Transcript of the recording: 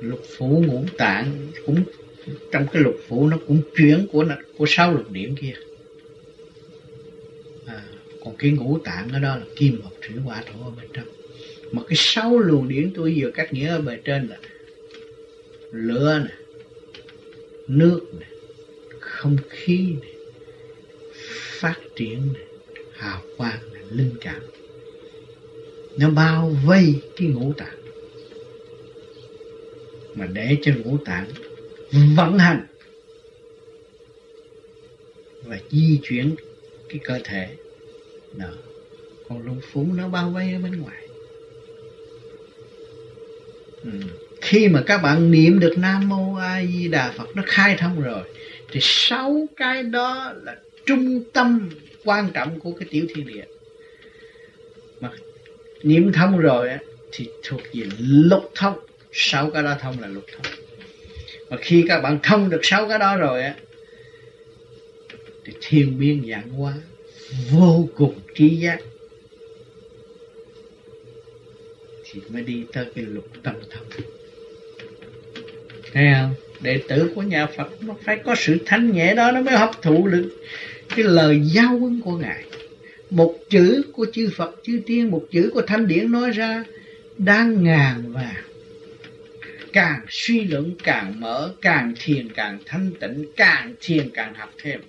lục phủ ngũ tạng cũng trong cái lục phủ nó cũng chuyển của của sáu lục điểm kia. À, còn cái ngũ tạng ở đó là kim mộc thủy hỏa thổ ở bên trong. Mà cái sáu luồng điển tôi vừa cắt nghĩa ở bề trên là lửa này nước này không khí này phát triển này hào quang này linh cảm. Nó bao vây cái ngũ tạng mà để cho ngũ tạng vận hành và di chuyển cái cơ thể đó còn lục phủ nó bao vây ở bên ngoài. Ừ. khi mà các bạn niệm được nam mô a di đà phật, nó khai thông rồi, thì sáu cái đó là trung tâm quan trọng của cái tiểu thiên địa. Mà niệm thông rồi á, thì thuộc về lục thông sáu cái đó thông là lục thông. Mà khi các bạn thông được sáu cái đó rồi á, thì thiên biến dạng hóa vô cùng trí giác thì mới đi tới cái lục tâm thông. Thấy không? Đệ tử của nhà Phật nó phải có sự thanh nhẹ đó nó mới hấp thụ được cái lời giao huấn của ngài. Một chữ của chư Phật, chư Tiên, một chữ của Thánh Điển nói ra đang ngàn vàng càng suy luận, càng mở, càng thiền, càng thanh tịnh, càng thiền, càng học thêm.